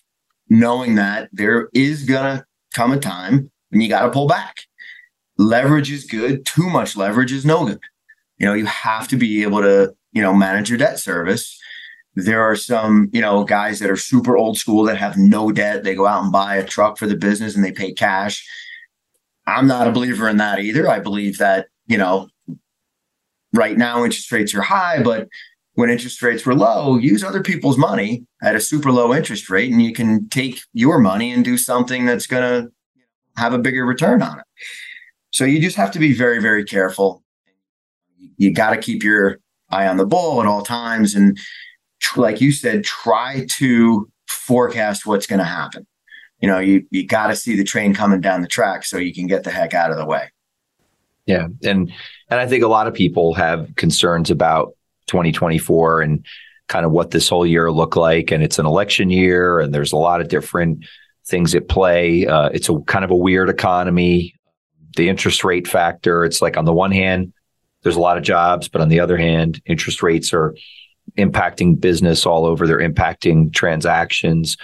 knowing that there is going to come a time when you got to pull back. Leverage is good. Too much leverage is no good. You know, you have to be able to, you know, manage your debt service. There are some, you know, guys that are super old school that have no debt. They go out and buy a truck for the business and they pay cash. I'm not a believer in that either. I believe that, you know, right now interest rates are high, but when interest rates were low, use other people's money at a super low interest rate and you can take your money and do something that's going to have a bigger return on it. So you just have to be very, very careful you got to keep your eye on the ball at all times. And like you said, try to forecast what's going to happen. You know, you, you got to see the train coming down the track so you can get the heck out of the way. Yeah. And, and I think a lot of people have concerns about 2024 and kind of what this whole year look like. And it's an election year and there's a lot of different things at play. Uh, it's a kind of a weird economy. The interest rate factor, it's like on the one hand, there's a lot of jobs, but on the other hand, interest rates are impacting business all over. They're impacting transactions.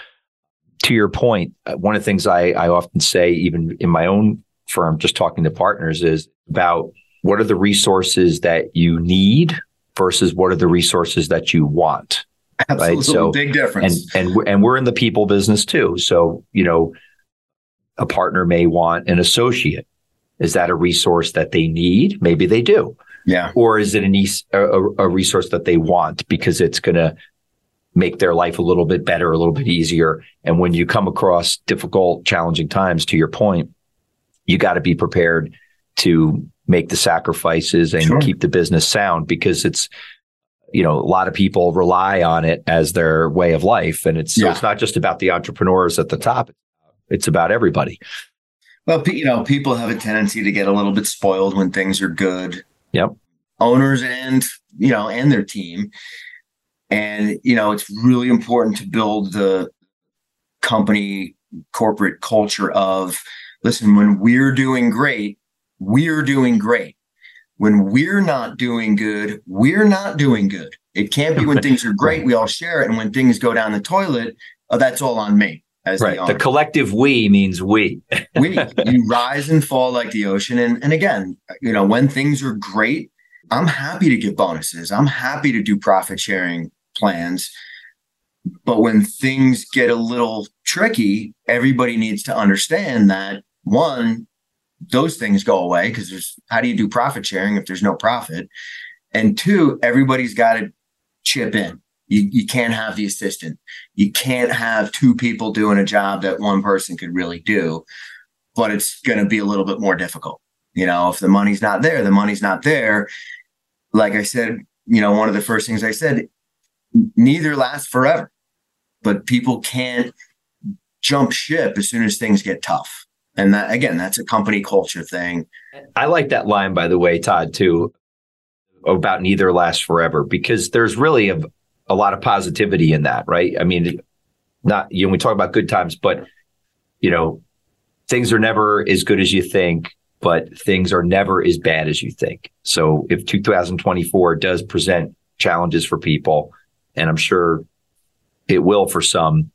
To your uh, one of the things I, I often say, even in my own firm, just talking to partners, is about what are the resources that you need versus what are the resources that you want. [LAUGHS] Absolutely, right? so big difference. And and and we're in the people business too. So you know, a partner may want an associate. Is that a resource that they need? Maybe they do. Yeah. Or is it an e- a, a resource that they want because it's going to make their life a little bit better, a little bit easier? And when you come across difficult, challenging times, to your point, you got to be prepared to make the sacrifices and sure. keep the business sound because it's you know a lot of people rely on it as their way of life and it's yeah. so it's not just about the entrepreneurs at the top it's about everybody well you know people have a tendency to get a little bit spoiled when things are good Yep. Owners and, you know, and their team. And, you know, it's really important to build the company corporate culture of listen, when we're doing great, we're doing great. When we're not doing good, we're not doing good. It can't be when things are great, we all share it. And when things go down the toilet, oh, that's all on me. As right. The, the collective we means we. [LAUGHS] we. You rise and fall like the ocean. And, and again, you know, when things are great, I'm happy to give bonuses. I'm happy to do profit sharing plans. But when things get a little tricky, everybody needs to understand that one, those things go away because there's how do you do profit sharing if there's no profit? And two, everybody's got to chip in. You, you can't have the assistant. You can't have two people doing a job that one person could really do, but it's going to be a little bit more difficult. You know, if the money's not there, the money's not there. Like I said, you know, one of the first things I said, neither lasts forever, but people can't jump ship as soon as things get tough. And that, again, that's a company culture thing. I like that line, by the way, Todd, too, about neither lasts forever, because there's really a, a lot of positivity in that, right? I mean, not you know, we talk about good times, but you know, things are never as good as you think, but things are never as bad as you think. So if 2024 does present challenges for people, and I'm sure it will for some,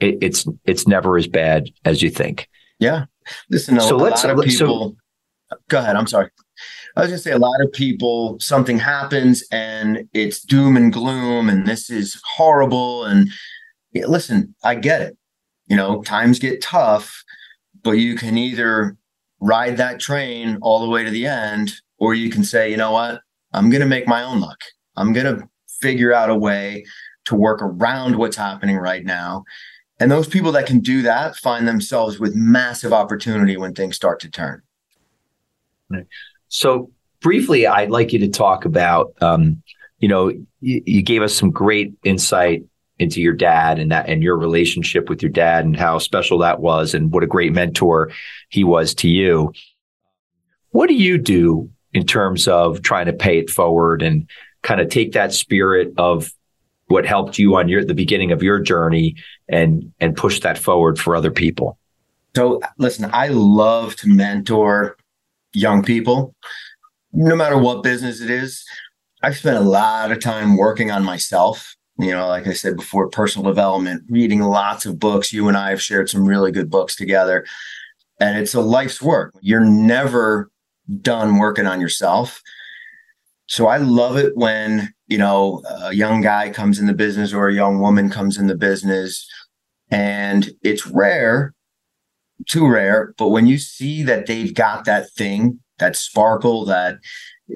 it, it's it's never as bad as you think. Yeah. Listen, a, so a let's, lot of people. So, go ahead. I'm sorry. I was going to say a lot of people, something happens and it's doom and gloom, and this is horrible. And yeah, listen, I get it. You know, times get tough, but you can either ride that train all the way to the end, or you can say, you know what, I'm going to make my own luck. I'm going to figure out a way to work around what's happening right now. And those people that can do that find themselves with massive opportunity when things start to turn. So briefly, I'd like you to talk about, um, you know, you, you, gave us some great insight into your dad and that and your relationship with your dad and how special that was and what a great mentor he was to you. What do you do in terms of trying to pay it forward and kind of take that spirit of what helped you on your the beginning of your journey and and push that forward for other people? So listen, I love to mentor young people, no matter what business it is. I've spent a lot of time working on myself. You know, like I said before, personal development, reading lots of books. You and I have shared some really good books together. And it's a life's work. You're never done working on yourself. So I love it when, you know, a young guy comes in the business or a young woman comes in the business. And it's rare, too rare, but when you see that they've got that thing, that sparkle, that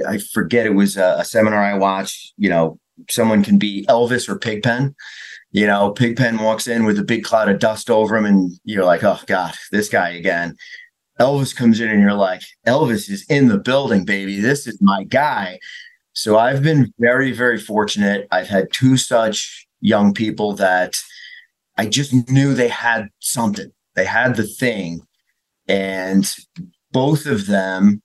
I forget it was a, a seminar I watched, you know, someone can be Elvis or Pigpen. You know, Pigpen walks in with a big cloud of dust over him, and you're like, oh God, this guy again. Elvis comes in and you're like, Elvis is in the building, baby. This is my guy. So I've been very, very fortunate. I've had two such young people that I just knew they had something. They had the thing. And both of them,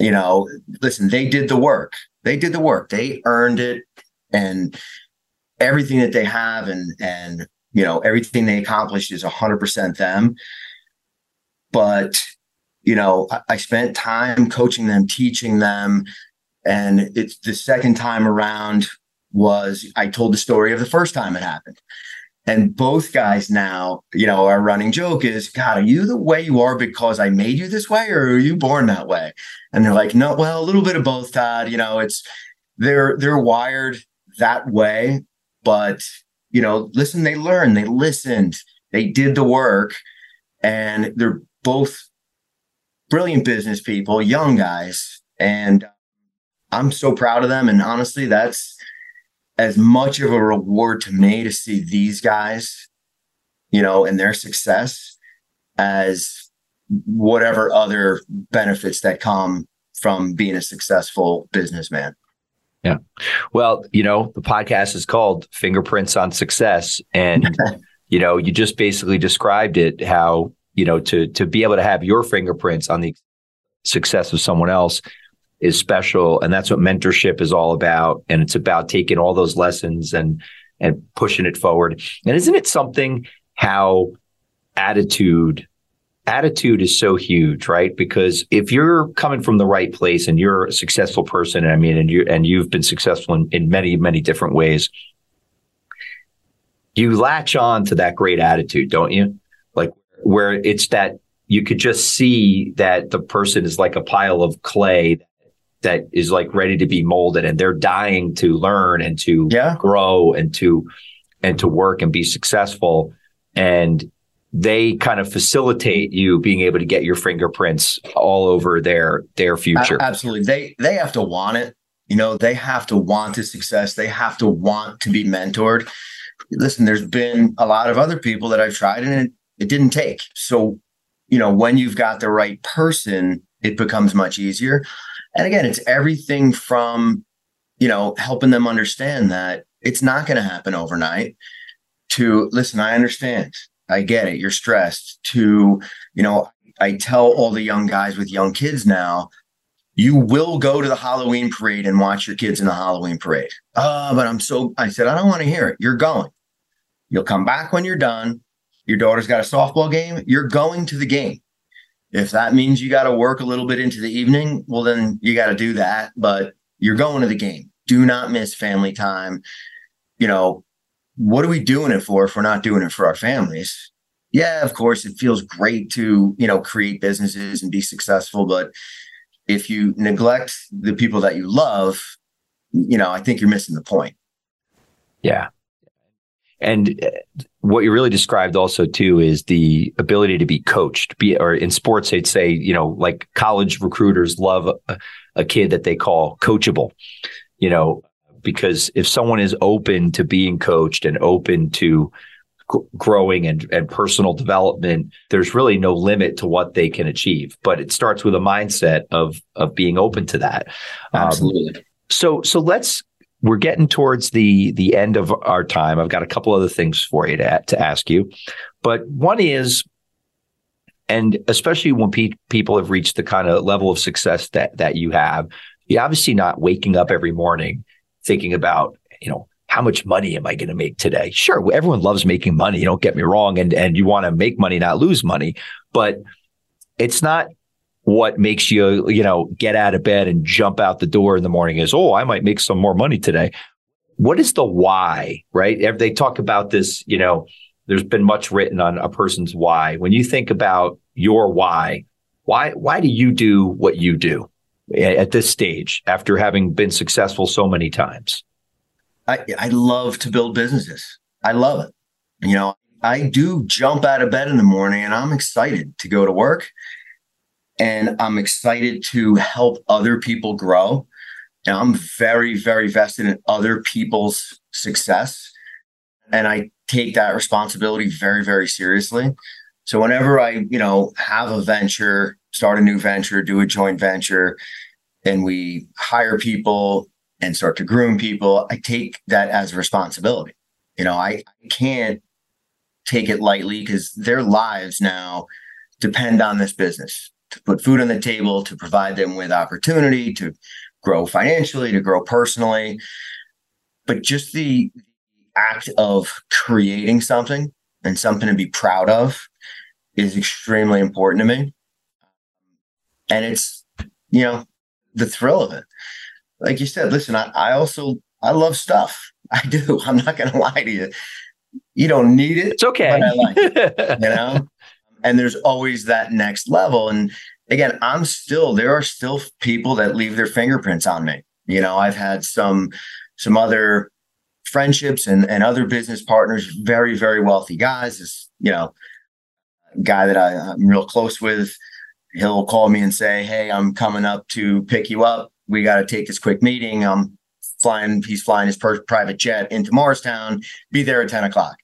you know, listen, they did the work. They did the work. They earned it. And everything that they have and and you know, everything they accomplished is 100% them. But you know, I, I spent time coaching them, teaching them. And it's the second time around was I told the story of the first time it happened. And both guys now, you know, our running joke is, God, are you the way you are because I made you this way, or are you born that way? And they're like, No, well, a little bit of both, Todd. You know, it's they're they're wired that way, but you know, listen, they learned, they listened, they did the work, and they're both brilliant business people, young guys, and I'm so proud of them. And honestly, that's as much of a reward to me to see these guys, you know, and their success as whatever other benefits that come from being a successful businessman. Yeah. Well, you know, the podcast is called Fingerprints on Success. And, [LAUGHS] you know, you just basically described it how you know, to to be able to have your fingerprints on the success of someone else is special, and that's what mentorship is all about. And it's about taking all those lessons and and pushing it forward. And isn't it something how attitude attitude is so huge, right? Because if you're coming from the right place and you're a successful person, I mean, and you and you've been successful in, in many, many different ways, you latch on to that great attitude, don't you? Like where it's that you could just see that the person is like a pile of clay that is like ready to be molded and they're dying to learn and to yeah. grow and to and to work and be successful and they kind of facilitate you being able to get your fingerprints all over their their future absolutely they they have to want it you know they have to want the success they have to want to be mentored listen there's been a lot of other people that i've tried and it it didn't take. So, you know, when you've got the right person, it becomes much easier. And again, it's everything from, you know, helping them understand that it's not going to happen overnight to listen, I understand. I get it. You're stressed to, you know, I tell all the young guys with young kids now, you will go to the Halloween parade and watch your kids in the Halloween parade. Oh, but I'm so, I said, I don't want to hear it. You're going. You'll come back when you're done your daughter's got a softball game, you're going to the game. If that means you got to work a little bit into the evening, well, then you got to do that, but you're going to the game. Do not miss family time. You know, what are we doing it for if we're not doing it for our families? Yeah, of course, it feels great to, you know, create businesses and be successful. But if you neglect the people that you love, you know, I think you're missing the point. Yeah. And uh, what you really described also too is the ability to be coached. Be or in sports, they'd say, you know, like college recruiters love a, a kid that they call coachable. You know, because if someone is open to being coached and open to growing and, and personal development, there's really no limit to what they can achieve. But it starts with a mindset of of being open to that. Um, Absolutely. Um, so so let's we're getting towards the the end of our time. I've got a couple other things for you to to ask you, but one is, and especially when pe- people have reached the kind of level of success that that you have, you're obviously not waking up every morning thinking about you know how much money am I going to make today? Sure, everyone loves making money. Don't get me wrong, and and you want to make money, not lose money, but it's not what makes you, you know, get out of bed and jump out the door in the morning is, oh, I might make some more money today. What is the why, right? They talk about this, you know, there's been much written on a person's why. When you think about your why, why why do you do what you do at this stage after having been successful so many times? I, I love to build businesses. I love it. You know, I do jump out of bed in the morning and I'm excited to go to work and I'm excited to help other people grow. And I'm very, very vested in other people's success. And I take that responsibility very, very seriously. So whenever I, you know, have a venture, start a new venture, do a joint venture, and we hire people and start to groom people, I take that as a responsibility. You know, I can't take it lightly because their lives now depend on this business to put food on the table, to provide them with opportunity to grow financially, to grow personally. But just the act of creating something and something to be proud of is extremely important to me. And it's, you know, the thrill of it. Like you said, listen, I, I also I love stuff. [LAUGHS] I do. I'm not gonna lie to you. You don't need it. It's okay. Like it, you [LAUGHS] know? And there's always that next level. And again, I'm still there are still people that leave their fingerprints on me. You know, I've had some some other friendships and, and other business partners, very, very wealthy guys. This, you know, guy that I, I'm real close with, he'll call me and say, Hey, I'm coming up to pick you up. We got to take this quick meeting. I'm flying, he's flying his per- private jet into Morristown, be there at 10 o'clock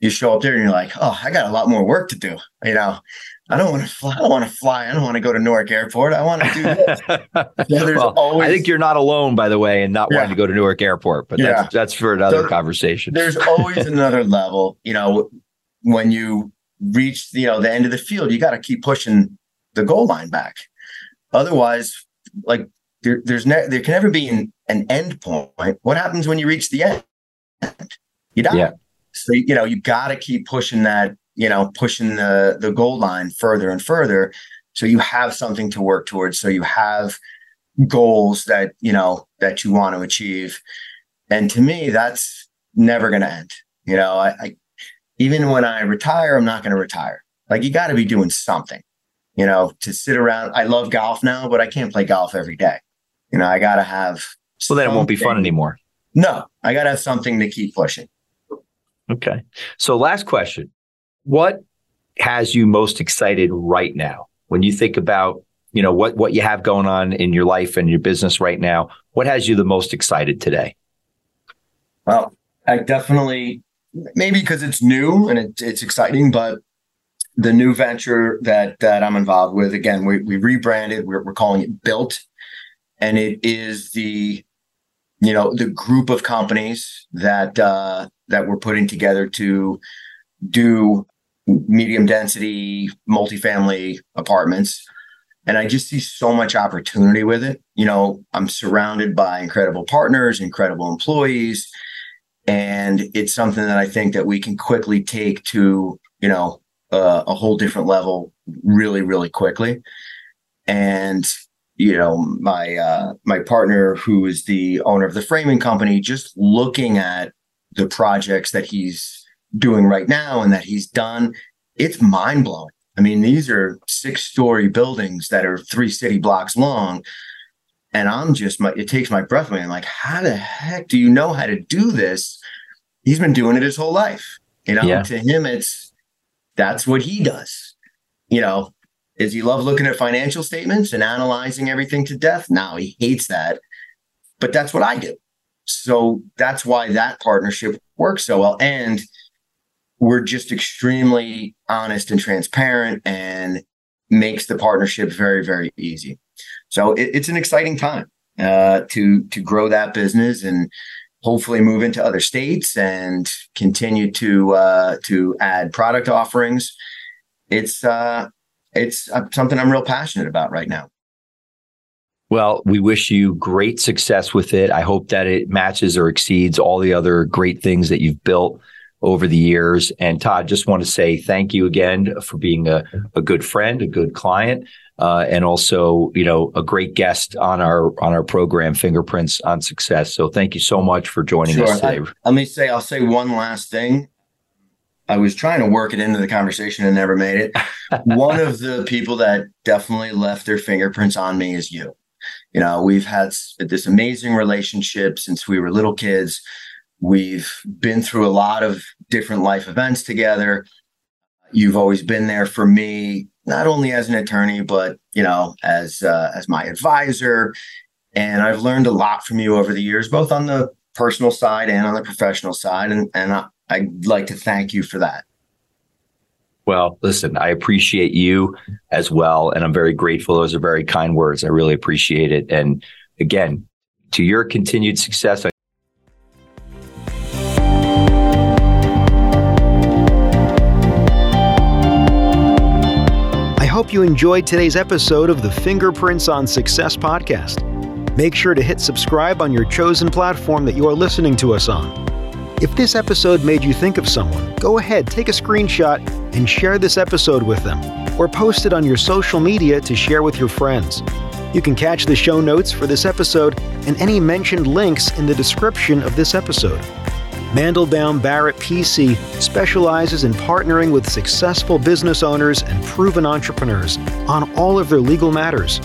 you show up there and you're like, oh, I got a lot more work to do. You know, I don't want to fly. I don't want to fly. I don't want to go to Newark Airport. I want to do this. [LAUGHS] well, always, I think you're not alone, by the way, and not yeah. wanting to go to Newark Airport. But yeah. that's that's for another conversation. There's [LAUGHS] always another level. You know, when you reach you know the end of the field, you got to keep pushing the goal line back. Otherwise, like there, there's ne- there can never be an, an end point. What happens when you reach the end? You die. So you know you got to keep pushing that, you know, pushing the the goal line further and further, so you have something to work towards. So you have goals that you know that you want to achieve, and to me, that's never going to end. You know, I, I even when I retire, I'm not going to retire. Like you got to be doing something. You know, to sit around. I love golf now, but I can't play golf every day. You know, I got to have. So then it won't be fun anymore. No, I got to have something to keep pushing. Okay. So, last question. What has you most excited right now? When you think about you know what what you have going on in your life and your business right now what has you the most excited today? Well i definitely maybe because it's new and it, it's exciting but the new venture that that i'm involved with again we, we rebranded we're, we're calling it built and it is the you know the group of companies that uh, that we're putting together to do medium density multifamily apartments. And i just see so much opportunity with it. You know i'm surrounded by incredible partners incredible employees and it's something that i think that we can quickly take to you know uh, a whole different level really really quickly. And you know my uh, my partner who is the owner of the framing company just looking at the projects that he's doing right now and that he's done it's mind blowing i mean these are six story buildings that are three city blocks long and i'm just my it takes my breath away i'm like how the heck do you know how to do this he's been doing it his whole life you know yeah. to him it's that's what he does you know does he love looking at financial statements and analyzing everything to death? No, he hates that. But that's what I do. So that's why that partnership works so well. And we're just extremely honest and transparent and makes the partnership very, very easy. So it, it's an exciting time. uh, to to grow that business and hopefully move into other states and continue to uh, to add product offerings. It's uh, it's uh, something I'm real passionate about right now. Well, we wish you great success with it. I hope that it matches or exceeds all the other great things that you've built over the years. And Todd, just want to say thank you again for being a, a good friend, a good client, uh, and also, you know, a great guest on our on our program, Fingerprints on Success. So thank you so much for joining sure. us today. I, let me say, I'll say one last thing. I was trying to work it into the conversation and never made it. [LAUGHS] one of the people that definitely left their fingerprints on me is you. You know, we've had this amazing relationship since we were little kids. We've been through a lot of different life events together. You've always been there for me, not only as an attorney, but you know, as uh, as my advisor. And I've learned a lot from you over the years, both on the personal side and on the professional side. And and I, I'd like to thank you for that. Well, listen, I appreciate you as well. And I'm very grateful. Those are very kind words. I really appreciate it. And again, to your continued success. I hope you enjoyed today's episode of the Fingerprints on Success podcast. Make sure to hit subscribe on your chosen platform that you are listening to us on. If this episode made you think of someone, go ahead, take a screenshot and share this episode with them, or post it on your social media to share with your friends. You can catch the show notes for this episode and any mentioned links in the description of this episode. Mandelbaum Barrett PC specializes in partnering with successful business owners and proven entrepreneurs on all of their legal matters.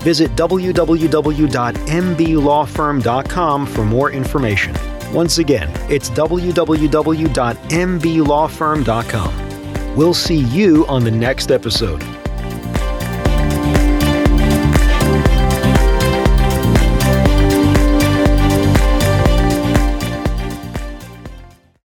Visit www.mblawfirm.com for more information. Once again, it's www.mblawfirm.com. We'll see you on the next episode.